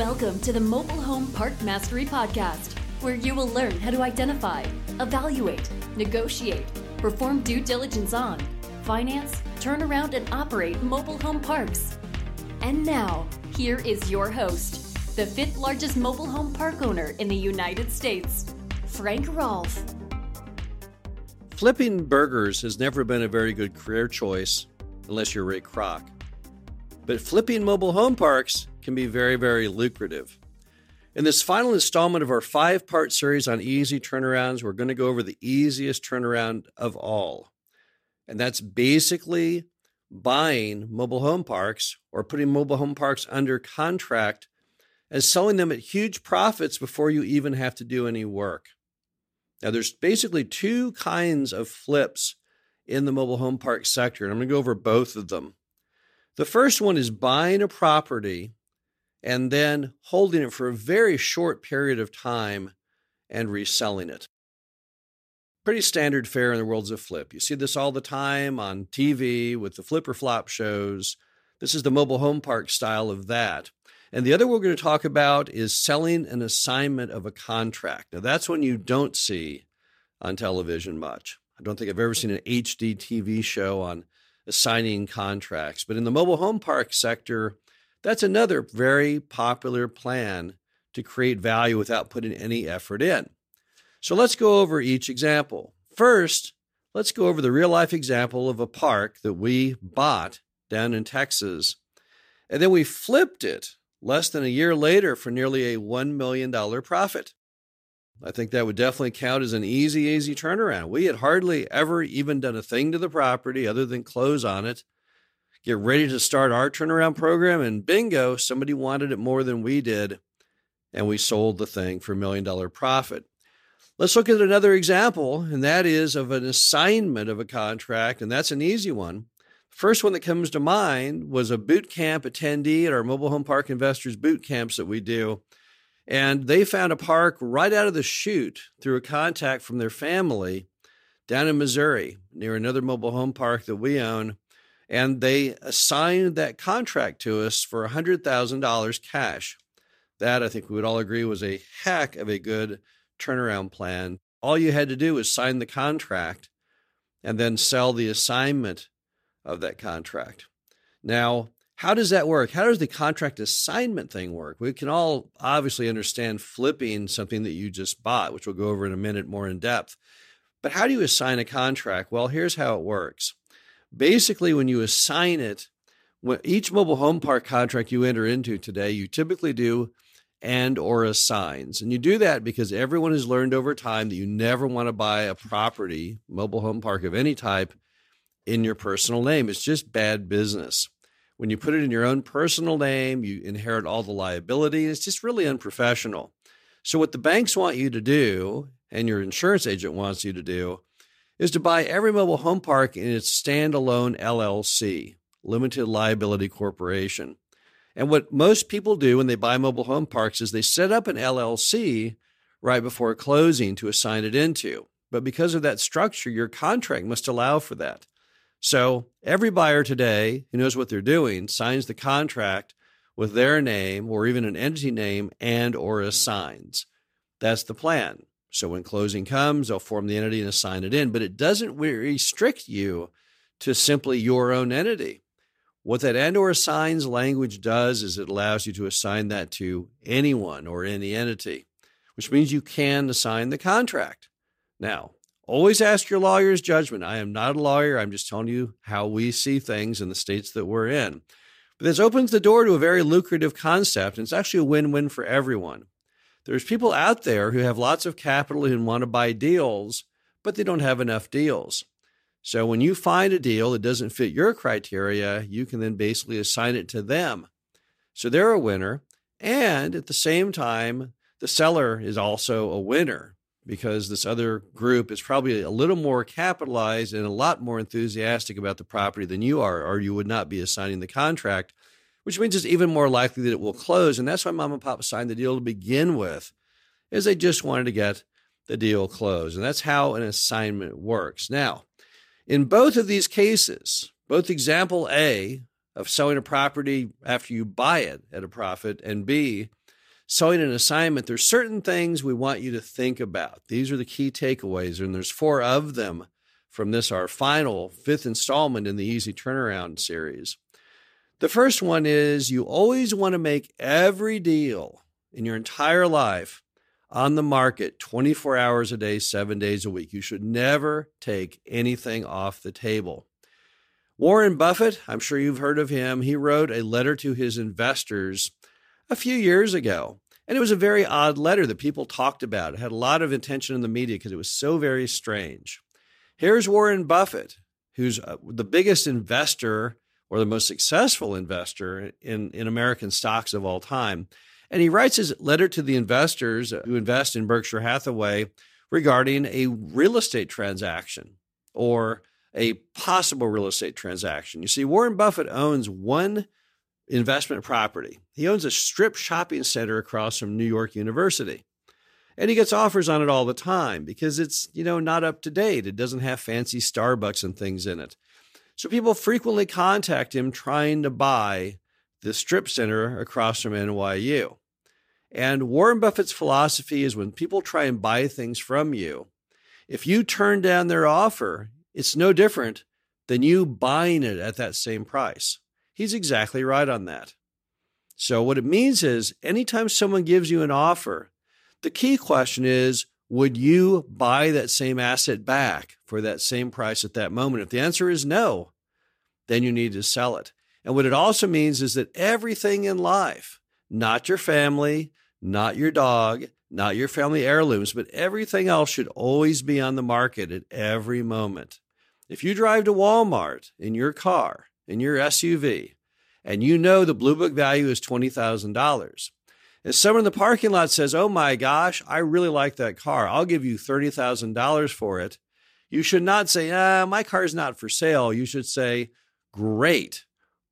Welcome to the Mobile Home Park Mastery Podcast, where you will learn how to identify, evaluate, negotiate, perform due diligence on, finance, turn around, and operate mobile home parks. And now, here is your host, the fifth largest mobile home park owner in the United States, Frank Rolfe. Flipping burgers has never been a very good career choice unless you're Ray Kroc. But flipping mobile home parks can be very, very lucrative. In this final installment of our five part series on easy turnarounds, we're going to go over the easiest turnaround of all. And that's basically buying mobile home parks or putting mobile home parks under contract and selling them at huge profits before you even have to do any work. Now, there's basically two kinds of flips in the mobile home park sector, and I'm going to go over both of them. The first one is buying a property and then holding it for a very short period of time and reselling it. Pretty standard fare in the worlds of flip. You see this all the time on TV with the flip or flop shows. This is the mobile home park style of that. And the other we're going to talk about is selling an assignment of a contract. Now, that's one you don't see on television much. I don't think I've ever seen an HGTV show on assigning contracts. But in the mobile home park sector, that's another very popular plan to create value without putting any effort in. So let's go over each example. First, let's go over the real life example of a park that we bought down in Texas. And then we flipped it less than a year later for nearly a $1 million profit. I think that would definitely count as an easy, easy turnaround. We had hardly ever even done a thing to the property other than close on it, get ready to start our turnaround program, and bingo, somebody wanted it more than we did, and we sold the thing for a million dollar profit. Let's look at another example, and that is of an assignment of a contract, and that's an easy one. First one that comes to mind was a boot camp attendee at our mobile home park investors boot camps that we do. And they found a park right out of the chute through a contact from their family down in Missouri near another mobile home park that we own. And they assigned that contract to us for $100,000 cash. That I think we would all agree was a heck of a good turnaround plan. All you had to do was sign the contract and then sell the assignment of that contract. Now, how does that work? How does the contract assignment thing work? We can all obviously understand flipping something that you just bought, which we'll go over in a minute more in depth. But how do you assign a contract? Well, here's how it works. Basically, when you assign it, each mobile home park contract you enter into today, you typically do and or assigns. And you do that because everyone has learned over time that you never want to buy a property, mobile home park of any type, in your personal name. It's just bad business. When you put it in your own personal name, you inherit all the liability. It's just really unprofessional. So, what the banks want you to do, and your insurance agent wants you to do, is to buy every mobile home park in its standalone LLC, limited liability corporation. And what most people do when they buy mobile home parks is they set up an LLC right before closing to assign it into. But because of that structure, your contract must allow for that. So every buyer today who knows what they're doing signs the contract with their name or even an entity name and or mm-hmm. assigns. That's the plan. So when closing comes, they'll form the entity and assign it in, but it doesn't restrict you to simply your own entity. What that and or assigns language does is it allows you to assign that to anyone or any entity, which means you can assign the contract. Now, Always ask your lawyer's judgment. I am not a lawyer. I'm just telling you how we see things in the states that we're in. But this opens the door to a very lucrative concept, and it's actually a win win for everyone. There's people out there who have lots of capital and want to buy deals, but they don't have enough deals. So when you find a deal that doesn't fit your criteria, you can then basically assign it to them. So they're a winner. And at the same time, the seller is also a winner because this other group is probably a little more capitalized and a lot more enthusiastic about the property than you are, or you would not be assigning the contract, which means it's even more likely that it will close. And that's why mom and pop signed the deal to begin with, is they just wanted to get the deal closed. And that's how an assignment works. Now, in both of these cases, both example A of selling a property after you buy it at a profit and B selling an assignment, there's certain things we want you to think about. These are the key takeaways, and there's four of them from this, our final fifth installment in the Easy Turnaround series. The first one is you always want to make every deal in your entire life on the market 24 hours a day, seven days a week. You should never take anything off the table. Warren Buffett, I'm sure you've heard of him, he wrote a letter to his investors a few years ago. And it was a very odd letter that people talked about. It had a lot of attention in the media because it was so very strange. Here's Warren Buffett, who's uh, the biggest investor or the most successful investor in, in American stocks of all time. And he writes his letter to the investors who invest in Berkshire Hathaway regarding a real estate transaction or a possible real estate transaction. You see, Warren Buffett owns one investment property. He owns a strip shopping center across from New York University. And he gets offers on it all the time because it's, you know, not up to date. It doesn't have fancy Starbucks and things in it. So people frequently contact him trying to buy the strip center across from NYU. And Warren Buffett's philosophy is when people try and buy things from you, if you turn down their offer, it's no different than you buying it at that same price. He's exactly right on that. So, what it means is anytime someone gives you an offer, the key question is would you buy that same asset back for that same price at that moment? If the answer is no, then you need to sell it. And what it also means is that everything in life, not your family, not your dog, not your family heirlooms, but everything else should always be on the market at every moment. If you drive to Walmart in your car, in your SUV, and you know the Blue Book value is $20,000, if someone in the parking lot says, Oh my gosh, I really like that car, I'll give you $30,000 for it, you should not say, ah, My car's not for sale. You should say, Great.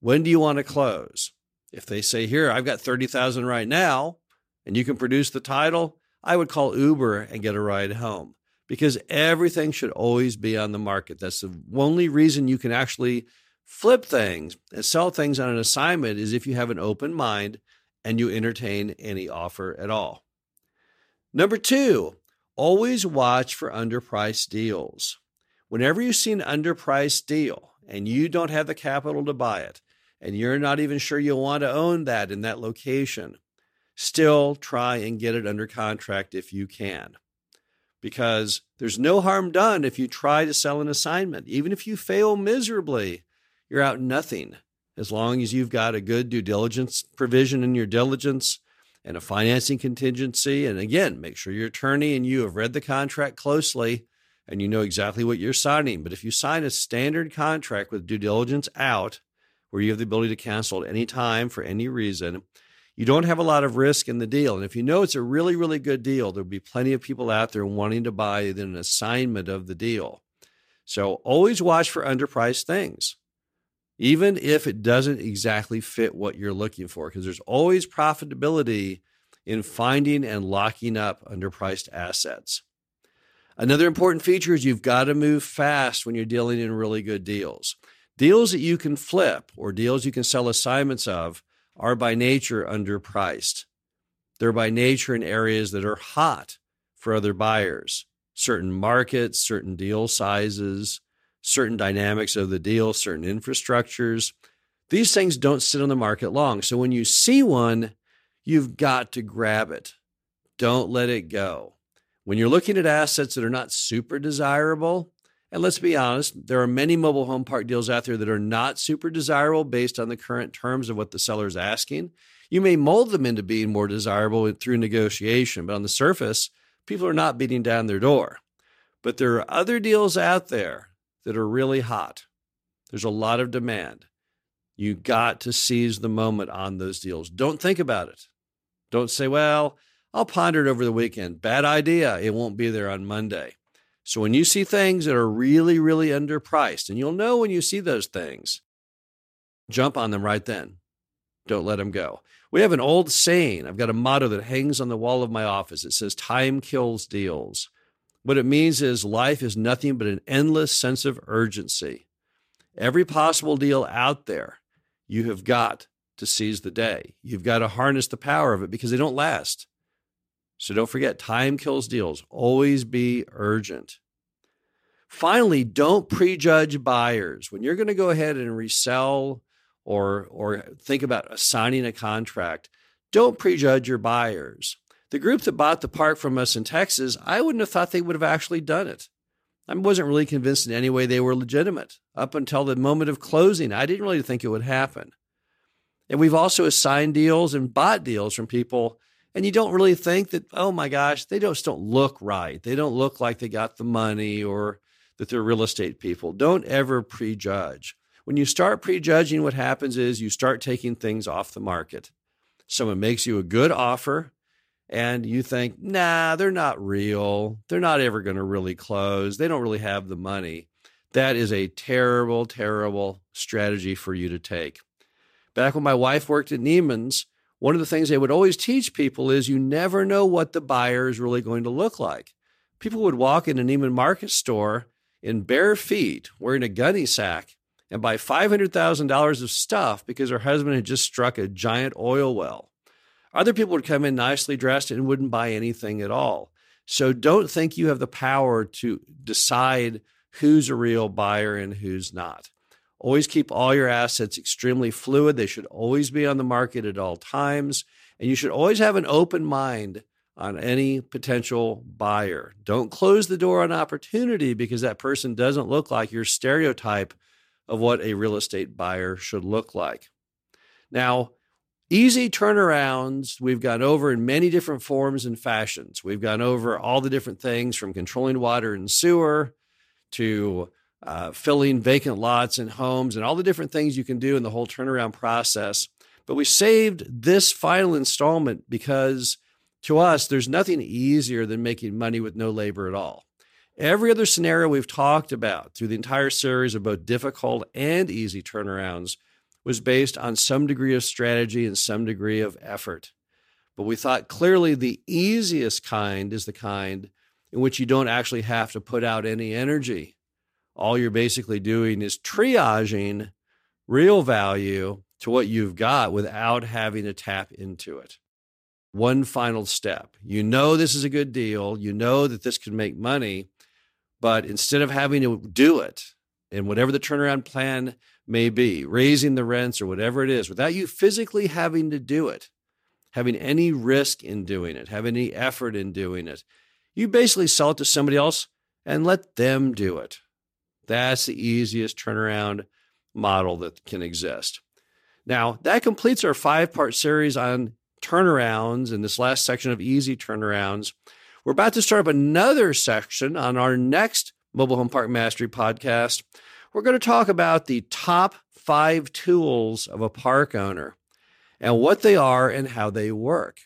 When do you want to close? If they say, Here, I've got 30,000 right now, and you can produce the title, I would call Uber and get a ride home because everything should always be on the market. That's the only reason you can actually flip things and sell things on an assignment is if you have an open mind and you entertain any offer at all. Number two, always watch for underpriced deals. Whenever you see an underpriced deal and you don't have the capital to buy it, and you're not even sure you'll want to own that in that location, still try and get it under contract if you can. Because there's no harm done if you try to sell an assignment. Even if you fail miserably, you're out nothing. As long as you've got a good due diligence provision in your diligence and a financing contingency. And again, make sure your attorney and you have read the contract closely and you know exactly what you're signing. But if you sign a standard contract with due diligence out, where you have the ability to cancel at any time for any reason, you don't have a lot of risk in the deal. And if you know it's a really, really good deal, there'll be plenty of people out there wanting to buy an assignment of the deal. So always watch for underpriced things, even if it doesn't exactly fit what you're looking for, because there's always profitability in finding and locking up underpriced assets. Another important feature is you've got to move fast when you're dealing in really good deals. Deals that you can flip or deals you can sell assignments of are by nature underpriced. They're by nature in areas that are hot for other buyers, certain markets, certain deal sizes, certain dynamics of the deal, certain infrastructures. These things don't sit on the market long. So when you see one, you've got to grab it. Don't let it go. When you're looking at assets that are not super desirable, and let's be honest, there are many mobile home park deals out there that are not super desirable based on the current terms of what the seller is asking. You may mold them into being more desirable through negotiation, but on the surface, people are not beating down their door. But there are other deals out there that are really hot. There's a lot of demand. You got to seize the moment on those deals. Don't think about it. Don't say, well, I'll ponder it over the weekend. Bad idea. It won't be there on Monday. So when you see things that are really, really underpriced, and you'll know when you see those things, jump on them right then. Don't let them go. We have an old saying. I've got a motto that hangs on the wall of my office. It says, Time kills deals. What it means is life is nothing but an endless sense of urgency. Every possible deal out there, you have got to seize the day. You've got to harness the power of it because they don't last. So don't forget, time kills deals. Always be urgent. Finally, don't prejudge buyers. When you're going to go ahead and resell or, or think about assigning a contract, don't prejudge your buyers. The group that bought the park from us in Texas, I wouldn't have thought they would have actually done it. I wasn't really convinced in any way they were legitimate up until the moment of closing. I didn't really think it would happen. And we've also assigned deals and bought deals from people, and you don't really think that, oh my gosh, they just don't look right. They don't look like they got the money or that they're real estate people. Don't ever prejudge. When you start prejudging, what happens is you start taking things off the market. Someone makes you a good offer, and you think, nah, they're not real. They're not ever going to really close. They don't really have the money. That is a terrible, terrible strategy for you to take. Back when my wife worked at Neiman's, one of the things they would always teach people is you never know what the buyer is really going to look like. People would walk in a Neiman Marcus store in bare feet, wearing a gunny sack, and buy $500,000 of stuff because her husband had just struck a giant oil well. Other people would come in nicely dressed and wouldn't buy anything at all. So don't think you have the power to decide who's a real buyer and who's not. Always keep all your assets extremely fluid. They should always be on the market at all times. And you should always have an open mind on any potential buyer. Don't close the door on opportunity because that person doesn't look like your stereotype of what a real estate buyer should look like. Now, Easy turnarounds, we've gone over in many different forms and fashions. We've gone over all the different things from controlling water and sewer to uh, filling vacant lots and homes and all the different things you can do in the whole turnaround process. But we saved this final installment because to us, there's nothing easier than making money with no labor at all. Every other scenario we've talked about through the entire series of both difficult and easy turnarounds was based on some degree of strategy and some degree of effort. But we thought clearly the easiest kind is the kind in which you don't actually have to put out any energy. All you're basically doing is triaging real value to what you've got without having to tap into it. One final step. You know this is a good deal. You know that this can make money, but instead of having to do it, and whatever the turnaround plan may be, raising the rents or whatever it is, without you physically having to do it, having any risk in doing it, having any effort in doing it. You basically sell it to somebody else and let them do it. That's the easiest turnaround model that can exist. Now, that completes our five part series on turnarounds in this last section of easy turnarounds. We're about to start up another section on our next Mobile Home Park Mastery podcast we're going to talk about the top five tools of a park owner and what they are and how they work.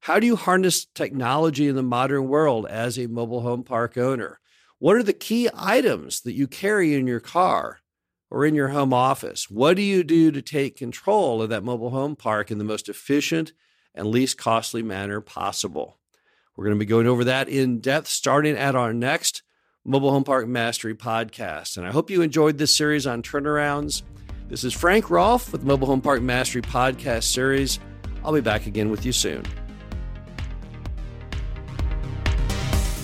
How do you harness technology in the modern world as a mobile home park owner? What are the key items that you carry in your car or in your home office? What do you do to take control of that mobile home park in the most efficient and least costly manner possible? We're going to be going over that in depth starting at our next Mobile Home Park Mastery podcast. And I hope you enjoyed this series on turnarounds. This is Frank Rolfe with Mobile Home Park Mastery podcast series. I'll be back again with you soon.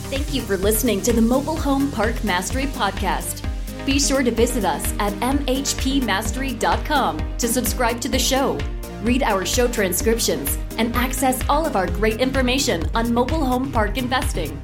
Thank you for listening to the Mobile Home Park Mastery podcast. Be sure to visit us at mhpmastery.com to subscribe to the show, read our show transcriptions, and access all of our great information on mobile home park investing.